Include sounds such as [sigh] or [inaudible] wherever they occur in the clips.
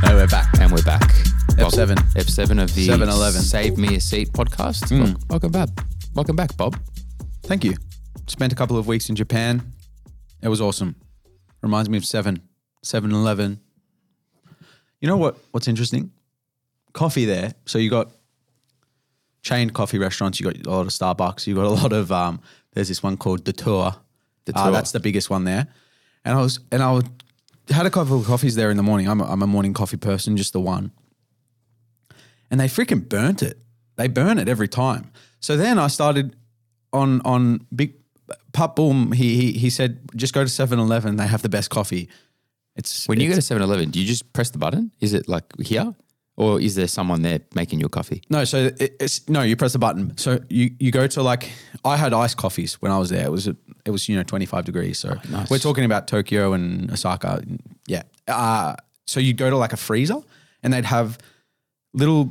[laughs] No, we're back. And we're back. F7. F7 of the 7-Eleven. Save Me a Seat podcast. Wel- Welcome back. Welcome back, Bob. Thank you. Spent a couple of weeks in Japan. It was awesome. Reminds me of 7, 7 Eleven. You know what? What's interesting? Coffee there. So you got chained coffee restaurants. You got a lot of Starbucks. You got a lot of. Um, there's this one called Doutor. Doutor. Uh, that's the biggest one there. And I was and I would, had a couple of coffees there in the morning. I'm a, I'm a morning coffee person, just the one. And they freaking burnt it. They burn it every time. So then I started on on big Pup Boom. He he he said just go to 7-Eleven. They have the best coffee. It's When you go to 7 Eleven, do you just press the button? Is it like here? Or is there someone there making your coffee? No, so it, it's no. You press the button. So you you go to like I had iced coffees when I was there. It was it was you know twenty five degrees. So Oh, nice. we're talking about Tokyo and Osaka. Yeah. Uh, so you go to like a freezer and they'd have little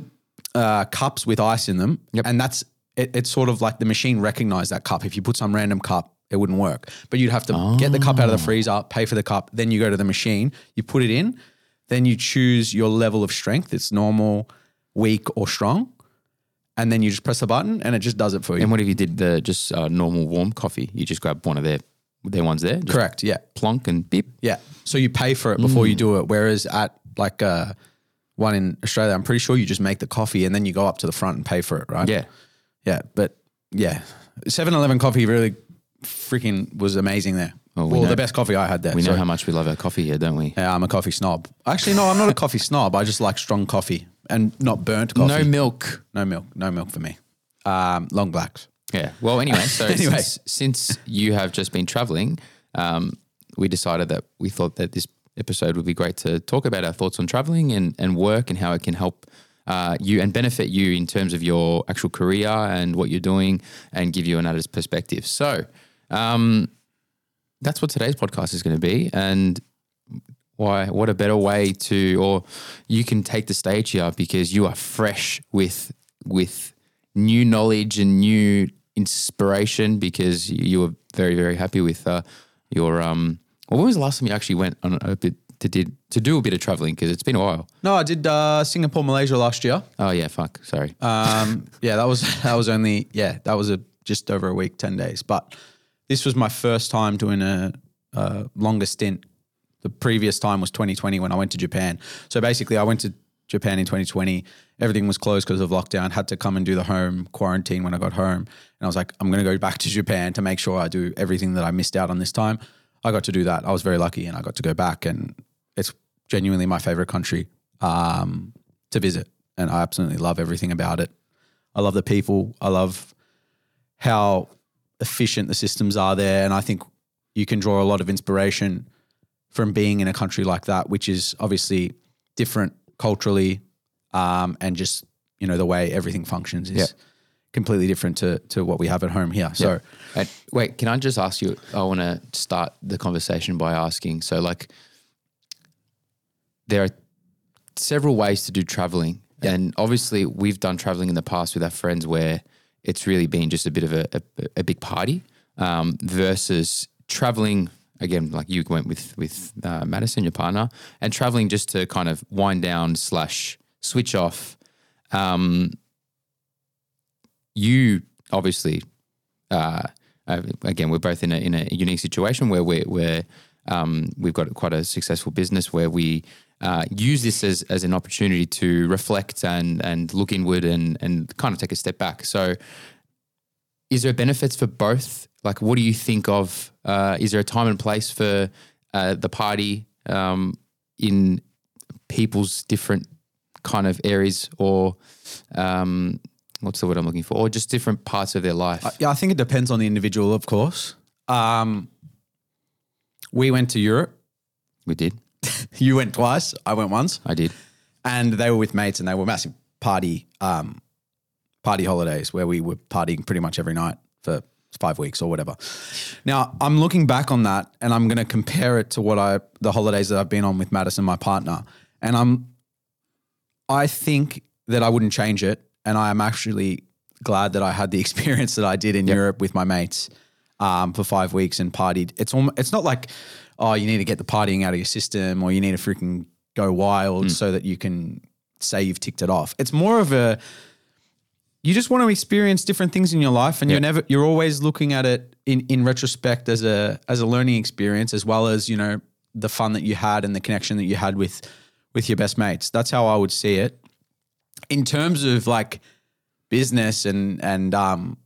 uh, cups with ice in them, Yep. and that's it, it's sort of like the machine recognized that cup. If you put some random cup, it wouldn't work. But you'd have to get the cup out of the freezer, pay for the cup, then you go to the machine, you put it in, then you choose your level of strength. It's normal, weak, or strong, and then you just press the button, and it just does it for you. And what if you did the just uh, normal warm coffee? You just grab one of their their ones there, just Correct. Yeah. plonk and beep. Yeah. So you pay for it before you do it. Whereas at like uh, one in Australia, I'm pretty sure you just make the coffee and then you go up to the front and pay for it, right? Yeah. Yeah. But yeah, 7 Eleven coffee really freaking was amazing there. Well, we Well, know- the best coffee I had there. We know So, how much we love our coffee here, don't we? yeah, I'm a coffee snob. Actually, no, I'm not a [laughs] coffee snob. I just like strong coffee and not burnt coffee. No milk. no milk. No milk for me. Um, long blacks. Yeah. Well, anyway, [laughs] so Anyway. Since, since you have just been traveling, um, we decided that we thought that this episode would be great to talk about our thoughts on traveling and, and work and how it can help uh, you and benefit you in terms of your actual career and what you're doing and give you another perspective. So um, that's what today's podcast is going to be. And why what a better way to or you can take the stage here because you are fresh with with new knowledge and new inspiration because you were very very happy with uh, your um well, when was the last time you actually went on a bit to did to do a bit of traveling because it's been a while No, I did uh, Singapore, Malaysia last year. oh yeah fuck sorry Um, yeah, that was that was only yeah that was a just over a week, ten days. But this was my first time doing a, a longer stint. The previous time was 2020 when I went to Japan. So basically, I went to Japan in 2020. Everything was closed because of lockdown. Had to come and do the home quarantine when I got home. And I was like, I'm going to go back to Japan to make sure I do everything that I missed out on this time. I got to do that. I was very lucky, and I got to go back. And it's genuinely my favorite country um, to visit, and I absolutely love everything about it. I love the people. I love how efficient the systems are there. And I think you can draw a lot of inspiration from being in a country like that, which is obviously different culturally um, and just, you know, the way everything functions is Yeah. completely different to, to what we have at home here. So, And wait, can I just ask you? I want to start the conversation by asking. So, like, there are several ways to do traveling, and obviously, we've done traveling in the past with our friends where it's really been just a bit of a, a, a big party um, versus traveling again, like you went with with uh, Madison, your partner, and traveling just to kind of wind down slash switch off. Um, you obviously uh, uh, again, we're both in a in a unique situation where we're, we're um, we've got quite a successful business where we uh, use this as, as an opportunity to reflect and and look inward and and kind of take a step back. So, is there benefits for both? Like, what do you think of? Uh, is there a time and place for uh, the party um, in people's different kind of areas, or um, what's the word I'm looking for, or just different parts of their life? yeah, I think it depends on the individual, of course. Um, we went to Europe. we did. [laughs] You went twice. I went once. I did. and they were with mates and they were massive party um party holidays where we were partying pretty much every night for five weeks or whatever now i'm looking back on that and i'm going to compare it to what i the holidays that i've been on with madison my partner and i'm i think that i wouldn't change it and i am actually glad that i had the [laughs] experience that i did in europe with my mates um, for five weeks and partied it's almost, it's not like oh you need to get the partying out of your system or you need to freaking go wild so that you can say you've ticked it off. It's more of a you just want to experience different things in your life and you're never you're always looking at it in in retrospect as a as a learning experience as well as, you know, the fun that you had and the connection that you had with with your best mates. That's how I would see it. In terms of like business and and um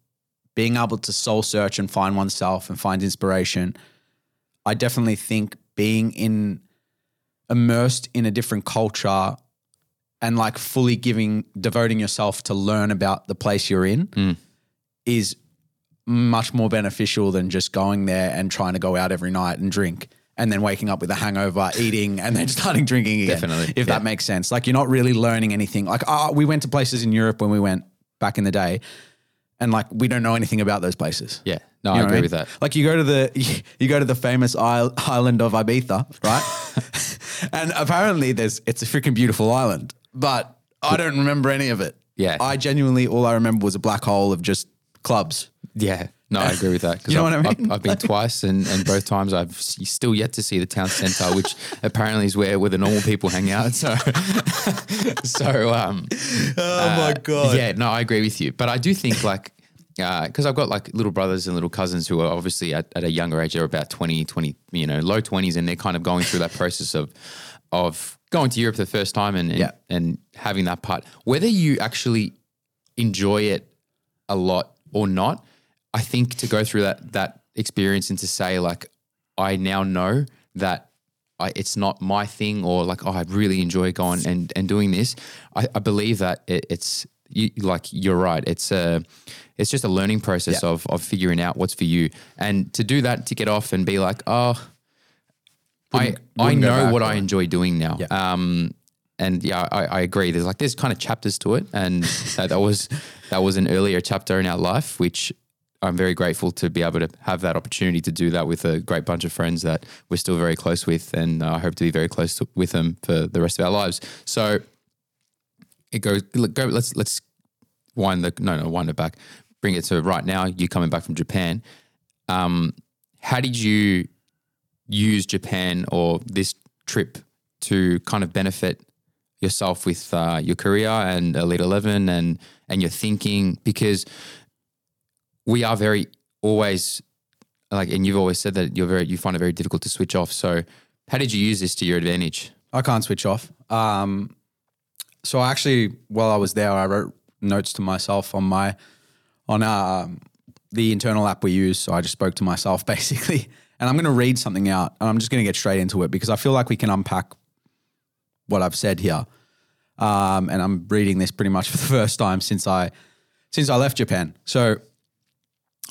being able to soul search and find oneself and find inspiration, I definitely think being in immersed in a different culture and like fully giving devoting yourself to learn about the place you're in mm. is much more beneficial than just going there and trying to go out every night and drink and then waking up with a hangover, eating and then [laughs] starting drinking again. Definitely, If yeah. that makes sense. Like you're not really learning anything. Like oh, we went to places in Europe when we went back in the day and like we don't know anything about those places. Yeah. No, You I know what agree mean? with that. Like you go to the [laughs] you go to the famous island of Ibiza, right? [laughs] [laughs] and apparently there's it's a freaking beautiful island, but I don't remember any of it. Yeah. I genuinely all I remember was a black hole of just clubs. Yeah. No, I agree with that. You know I've, what I mean? I've, I've been twice, and, and both times I've still yet to see the town centre, which apparently is where where the normal people hang out. So, so um, Oh my god. yeah, no, I agree with you. But I do think like, Uh, because I've got like little brothers and little cousins who are obviously at, at a younger age, they're about 20, 20, you know, low 20s, and they're kind of going through that process of, of going to Europe for the first time and, and, Yeah. and having that part. Whether you actually enjoy it a lot or not, I think to go through that, that experience and to say like, I now know that I, it's not my thing or like, oh, I really enjoy going and, and doing this. I, I believe that it, it's you, like, you're right. It's a, it's just a learning process Yeah. of, of figuring out what's for you. And to do that, to get off and be like, oh, I, Wouldn't- I wouldn't go know what I enjoy doing now. Yeah. Um, and yeah, I, I agree. There's like, there's kind of chapters to it. And [laughs] that, that was, that was an earlier chapter in our life, which I'm very grateful to be able to have that opportunity to do that with a great bunch of friends that we're still very close with, and uh, I hope to be very close to, with them for the rest of our lives. So it goes. Go. Let's let's wind the no no wind it back. Bring it to right now. You coming back from Japan? Um, how did you use Japan or this trip to kind of benefit yourself with uh, your career and Elite Eleven and and your thinking because we are very always like, and you've always said that you're very you find it very difficult to switch off. So, how did you use this to your advantage? I can't switch off. Um, so I actually, while I was there, I wrote notes to myself on my on um, the internal app we use. So I just spoke to myself [laughs] basically, and I'm going to read something out, and I'm just going to get straight into it because I feel like we can unpack what I've said here. Um, and I'm reading this pretty much [laughs] for the first time since I since I left Japan. So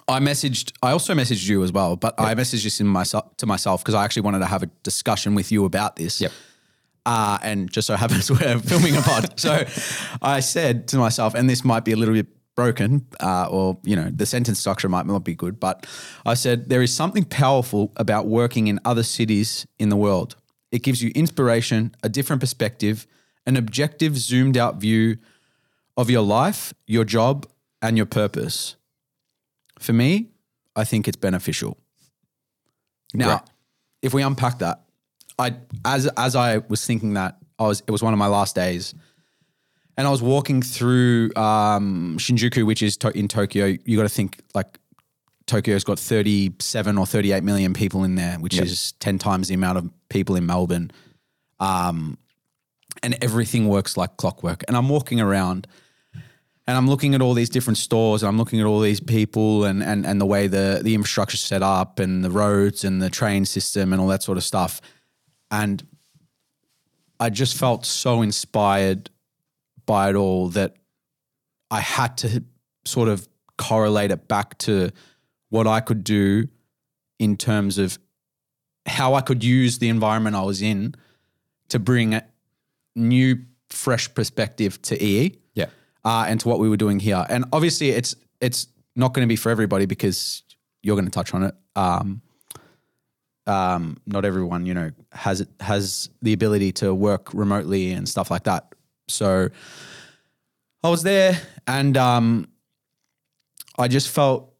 I messaged. I also messaged you as well, but I messaged this in myself to myself because I actually wanted to have a discussion with you about this. Yep. Uh, and just so happens [laughs] we're filming a pod. So I said to myself, and this might be a little bit broken, uh, or you know, the sentence structure might not be good, but I said there is something powerful about working in other cities in the world. It gives you inspiration, a different perspective, an objective, zoomed out view of your life, your job, and your purpose. For me, I think it's beneficial. Now, Right. if we unpack that, I as as I was thinking that I was it was one of my last days, and I was walking through um, Shinjuku, which is to- in Tokyo. You got to think like Tokyo's got thirty seven or thirty eight million people in there, which Yep. is ten times the amount of people in Melbourne. Um, and everything works like clockwork. And I'm walking around and I'm looking at all these different stores and I'm looking at all these people and and and the way the the infrastructure's set up and the roads and the train system and all that sort of stuff. And I just felt so inspired by it all that I had to sort of correlate it back to what I could do in terms of how I could use the environment I was in to bring a new, fresh perspective to EE Yeah. uh, and to what we were doing here. And obviously, it's it's not going to be for everybody because you're going to touch on it. Um, um, not everyone, you know, has has the ability to work remotely and stuff like that. So I was there, and um, I just felt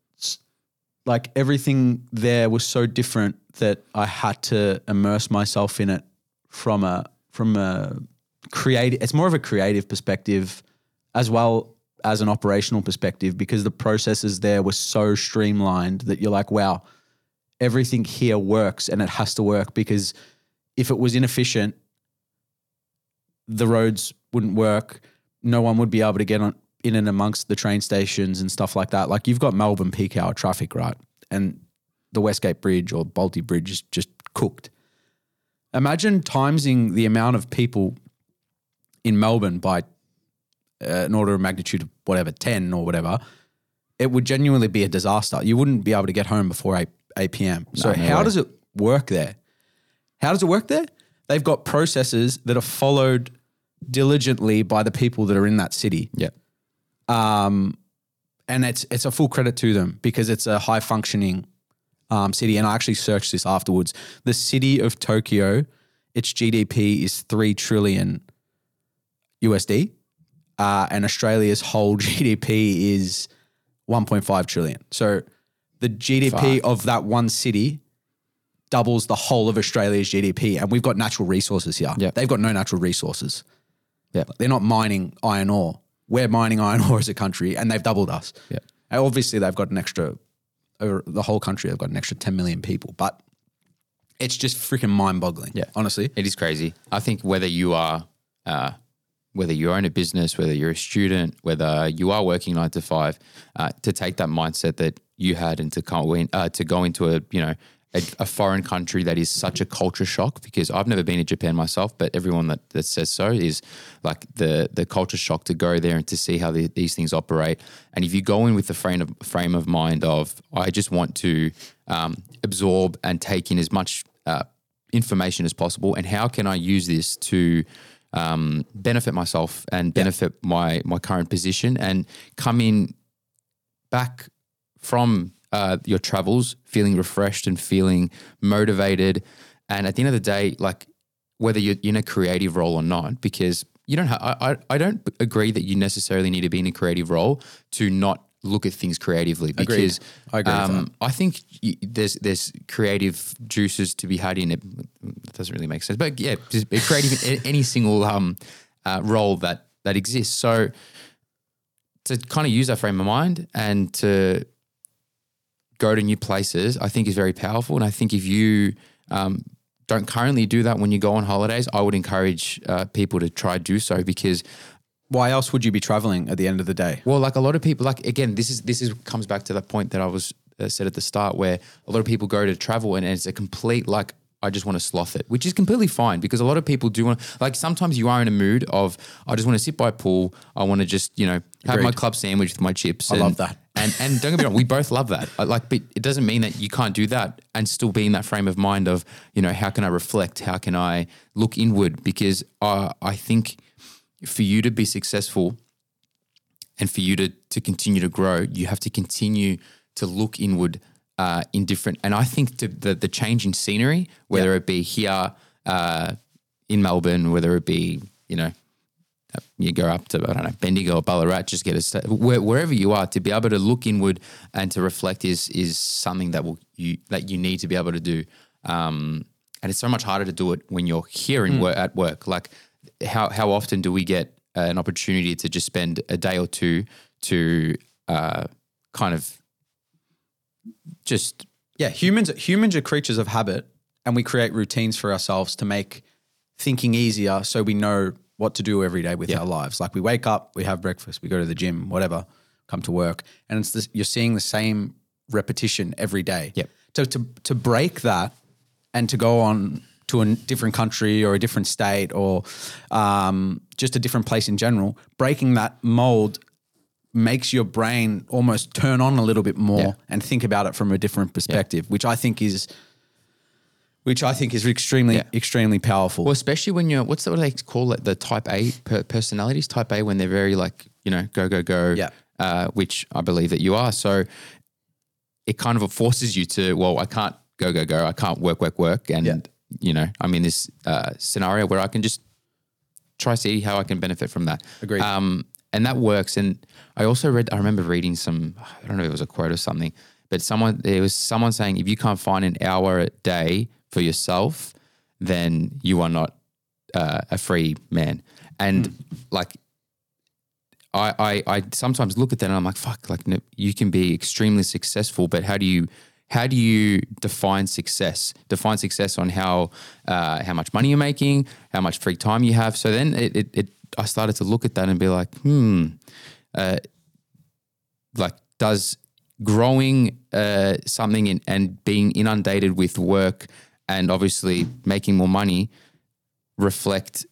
like everything there was so different that I had to immerse myself in it from a from a creative. It's more of a creative perspective, as well as an operational perspective, because the processes there were so streamlined that you're like, wow, everything here works, and it has to work because if it was inefficient, the roads wouldn't work. No one would be able to get on in and amongst the train stations and stuff like that. Like you've got Melbourne peak hour traffic, right? And the Westgate Bridge or Bolte Bridge is just cooked. Imagine timesing the amount of people in Melbourne by uh, an order of magnitude of whatever, 10 or whatever. It would genuinely be a disaster. You wouldn't be able to get home before 8, 8 p.m. So, no how way. does it work there? How does it work there? They've got processes that are followed diligently by the people that are in that city Yeah. um, and it's it's a full credit to them because it's a high functioning um, city. And I actually searched this afterwards. The city of Tokyo, its GDP is three trillion USD, uh, and Australia's whole [laughs] GDP is one point five trillion. So the GDP of that one city doubles the whole of Australia's GDP, and we've got natural resources here. Yeah. They've got no natural resources. Yeah. They're not mining iron ore. We're mining iron ore as a country, and they've doubled us. Yeah. And obviously, they've got an extra, over the whole country, they've got an extra 10 million people, but it's just freaking mind boggling. Yeah. Honestly. It is crazy. I think whether you are, uh, whether you own a business, whether you're a student, whether you are working nine to five, uh, to take that mindset that you had and to go in, uh, to go into a you know a, a foreign country that is such a culture shock. Because I've never been to Japan myself, but everyone that, that says so is like the the culture shock to go there and to see how the, these things operate. And if you go in with the frame of frame of mind of I just want to um, absorb and take in as much uh, information as possible, and how can I use this to um, benefit myself and benefit my my current position, and come in back from uh, your travels feeling refreshed and feeling motivated, and at the end of the day, like whether you're in a creative role or not, because you don't have, I, I, I don't agree that you necessarily need to be in a creative role to not look at things creatively because I agree um, I think y- there's there's creative juices to be had in it. It doesn't really make sense, but yeah, just be creative in any single um, uh, role that that exists. So to kind of use that frame of mind and to go to new places, I think is very powerful. And I think if you um, don't currently do that when you go on holidays, I would encourage uh, people to try do so because Why else would you be traveling at the end of the day? well, like a lot of people, like again, this is this is comes back to that point that I was uh, said at the start, where a lot of people go to travel and it's a complete like I just want to sloth it, which is completely fine because a lot of people do want like sometimes you are in a mood of I just want to sit by a pool, I want to just you know have my club sandwich with my chips. I and, love that. And and don't get me wrong, we both love that. Like, but it doesn't mean that you can't do that and still be in that frame of mind of you know how can I reflect, how can I look inward because uh, I think for you to be successful and for you to to continue to grow, you have to continue to look inward uh, in different. And I think to the the change in scenery, whether it be here uh, in Melbourne, whether it be you know you go up to I don't know Bendigo or Ballarat, just get a sta- where, wherever you are to be able to look inward and to reflect is is something that will you that you need to be able to do. Um, and it's so much harder to do it when you're here in work, at work. Like how how often do we get an opportunity to just spend a day or two to uh, kind of just Yeah, humans humans are creatures of habit and we create routines for ourselves to make thinking easier so we know what to do every day with our lives. Like we wake up, we have breakfast, we go to the gym, whatever, come to work, and it's this, you're seeing the same repetition every day. Yep. So to to break that and to go on to a different country or a different state or um, just a different place in general, breaking that mold makes your brain almost turn on a little bit more Yeah. and think about it from a different perspective, which I think is which I think is extremely Yeah. extremely powerful. Well, especially when you're what's that what they call it? The type A per- personalities, type A when they're very like you know go go go. Yeah. Uh, which I believe that you are. So it kind of forces you to well, I can't go go go. I can't work work work. And Yeah. You know, I'm in this uh, scenario where I can just try see how I can benefit from that. Agreed. Um, and that works. And I also read. I remember reading some. I don't know if it was a quote or something, but someone there was someone saying if you can't find an hour a day for yourself, then you are not uh, a free man, and like I, I I sometimes look at that and I'm like, fuck, like no, you can be extremely successful, but how do you how do you define success? Define success on how uh, how much money you're making, how much free time you have. So then it, it, it I started to look at that and be like, hmm, uh, like does growing uh, something in, and being inundated with work and obviously making more money reflect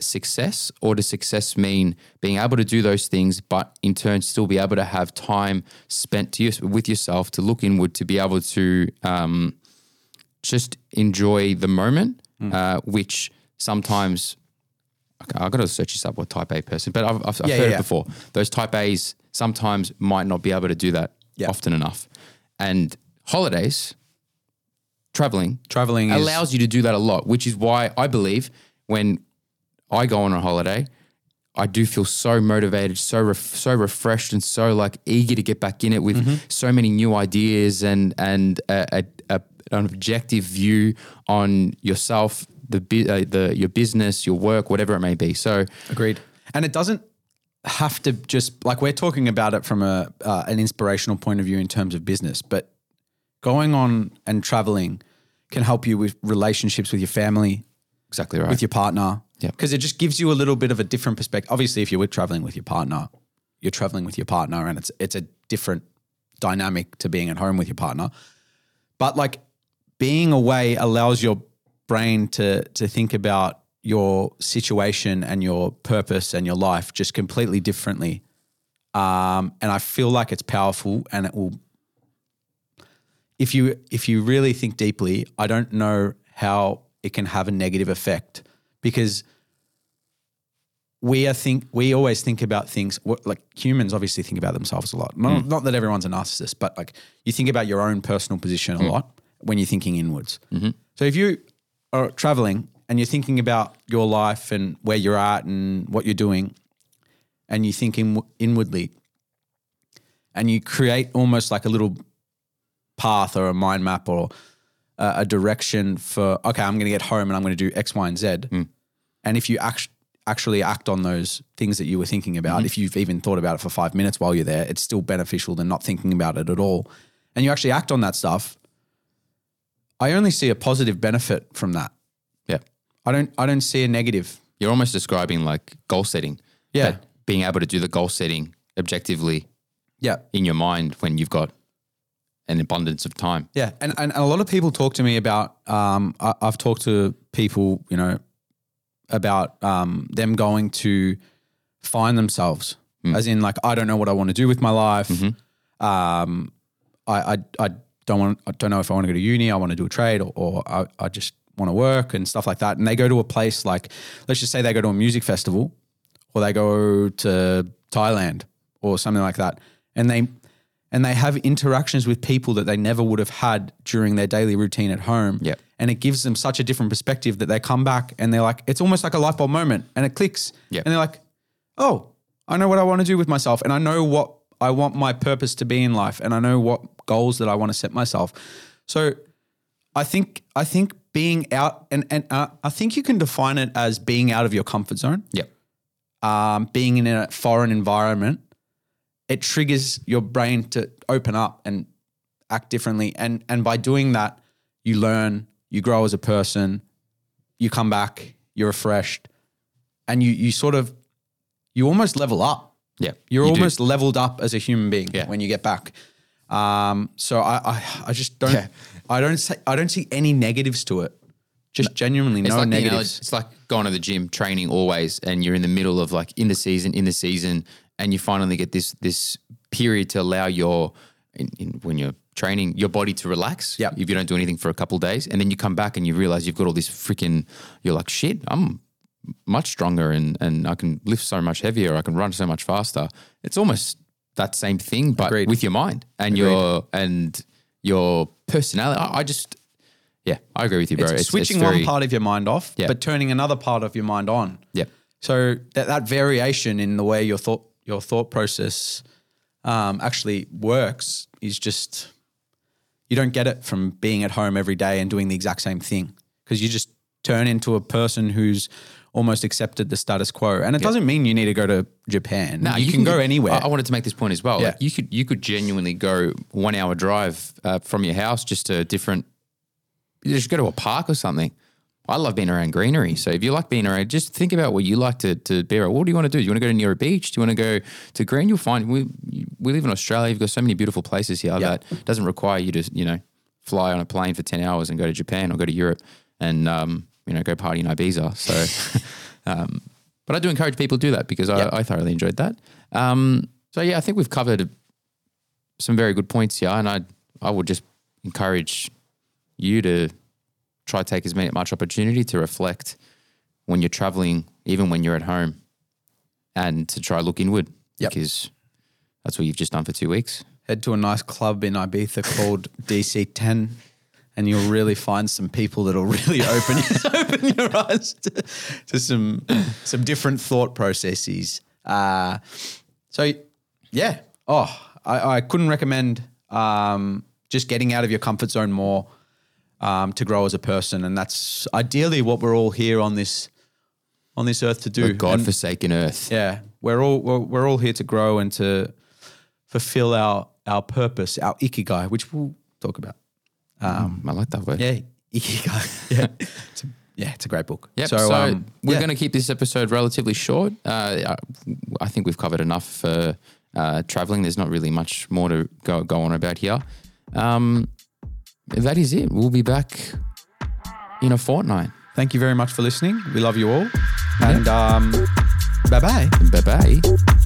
success or does success mean being able to do those things but in turn still be able to have time spent to you, with yourself to look inward to be able to um, just enjoy the moment uh, which sometimes okay, I've got to search this up what type A person but I've, I've, I've Yeah, heard yeah, it yeah. before. Those type A's sometimes might not be able to do that often enough. And holidays traveling Traveling is, allows you to do that a lot, which is why I believe when I go on a holiday, I do feel so motivated, so ref- so refreshed, and so like eager to get back in it with Mm-hmm. so many new ideas and and a, a, a, an objective view on yourself, the uh, the your business, your work, whatever it may be. So Agreed. And it doesn't have to just like we're talking about it from a uh, an inspirational point of view in terms of business, but going on and traveling can help you with relationships with your family, exactly right. with your partner. Yeah. Because it just gives you a little bit of a different perspective. Obviously, if you're traveling with your partner, you're traveling with your partner and it's it's a different dynamic to being at home with your partner. But like being away allows your brain to to think about your situation and your purpose and your life just completely differently. Um, and I feel like it's powerful and it will if you if you really think deeply, I don't know how it can have a negative effect because we are think we always think about things like humans obviously think about themselves a lot. Not, mm. not that everyone's a narcissist, but like you think about your own personal position a mm. lot when you're thinking inwards. Mm-hmm. So if you are traveling and you're thinking about your life and where you're at and what you're doing, and you think in, inwardly, and you create almost like a little path or a mind map or a, a direction for okay, I'm going to get home and I'm going to do X, Y, and Z. Hmm. And if you act, actually act on those things that you were thinking about, mm-hmm. if you've even thought about it for five minutes while you're there, it's still beneficial than not thinking about it at all. And you actually act on that stuff. I only see a positive benefit from that. yeah. I don't. I don't see a negative. You're almost describing like goal setting. Yeah. Being able to do the goal setting objectively Yeah. in your mind when you've got an abundance of time. Yeah, and, and a lot of people talk to me about. Um, I, I've talked to people, you know, about um, them going to find themselves, as in like I don't know what I want to do with my life. Um, I, I I don't want. I don't know if I want to go to uni. I want to do a trade, or, or I, I just want to work and stuff like that. And they go to a place like, let's just say they go to a music festival, or they go to Thailand or something like that, and they and they have interactions with people that they never would have had during their daily routine at home. And it gives them such a different perspective that they come back and they're like, it's almost like a light bulb moment and it clicks. And they're like, oh, I know what I want to do with myself and I know what I want my purpose to be in life and I know what goals that I want to set myself. So I think I think being out and and uh, I think you can define it as being out of your comfort zone Yep. um, being in a foreign environment, it triggers your brain to open up and act differently. And and by doing that, you learn, you grow as a person, you come back, you're refreshed, and you you sort of you almost level up. Yeah. You're You do. almost leveled up as a human being Yeah. when you get back. Um, so I, I I just don't Yeah. I don't say I don't see any negatives to it. Just genuinely It's no like, you know, negatives. it's like going to the gym, training always, and you're in the middle of like in the season, in the season, and you finally get this this period to allow your in, in, when you're training your body to relax. Yep. If you don't do anything for a couple of days, and then you come back and you realize you've got all this freaking. You're like shit. I'm much stronger and and I can lift so much heavier. I can run so much faster. It's almost that same thing, but Agreed. with your mind and your and your personality. I, I just. Yeah, I agree with you, bro. it's, switching one part of your mind off, Yeah. but turning another part of your mind on. Yeah. So that that variation in the way your thought your thought process um, actually works is just you don't get it from being at home every day and doing the exact same thing because you just turn into a person who's almost accepted the status quo. And it doesn't mean you need to go to Japan. No, you, can, go anywhere. I, I wanted to make this point as well. Yeah. Like you could you could genuinely go one hour drive uh, from your house just to a different. You just go to a park or something. I love being around greenery. So if you like being around, just think about what you like to to be around. What do you want to do? Do you want to go near a beach? Do you want to go to green? You'll find we we live in Australia. You've got so many beautiful places here that doesn't require you to you know fly on a plane for ten hours and go to Japan or go to Europe and um, you know go party in Ibiza. So. [laughs] um, but I do encourage people to do that because Yep. I, I thoroughly enjoyed that. Um, so yeah, I think we've covered some very good points here, and I I would just encourage you to try to take as many, much opportunity to reflect when you're traveling, even when you're at home, and to try look inward Yep. because that's what you've just done for two weeks. Head to a nice club in Ibiza called [laughs] DC10 and you'll really find some people that'll really [laughs] open [laughs] open your eyes to, to some some different thought processes. Uh, so yeah, oh, I, I couldn't recommend um, just getting out of your comfort zone more um, to grow as a person, and that's ideally what we're all here on this on this earth to do. The And- God-forsaken earth. yeah, we're all we're, we're all here to grow and to fulfill our our purpose, our ikigai, which we'll talk about. Um, I like that word. Yeah, ikigai. [laughs] Yeah, it's a, yeah, it's a great book. Yep. So, um, we're yeah. going to keep this episode relatively short. Uh, I think we've covered enough for uh, traveling. There's not really much more to go go on about here. Um, that is it. We'll be back in a fortnight. Thank you very much for listening. We love you all, and um, bye bye. Bye bye.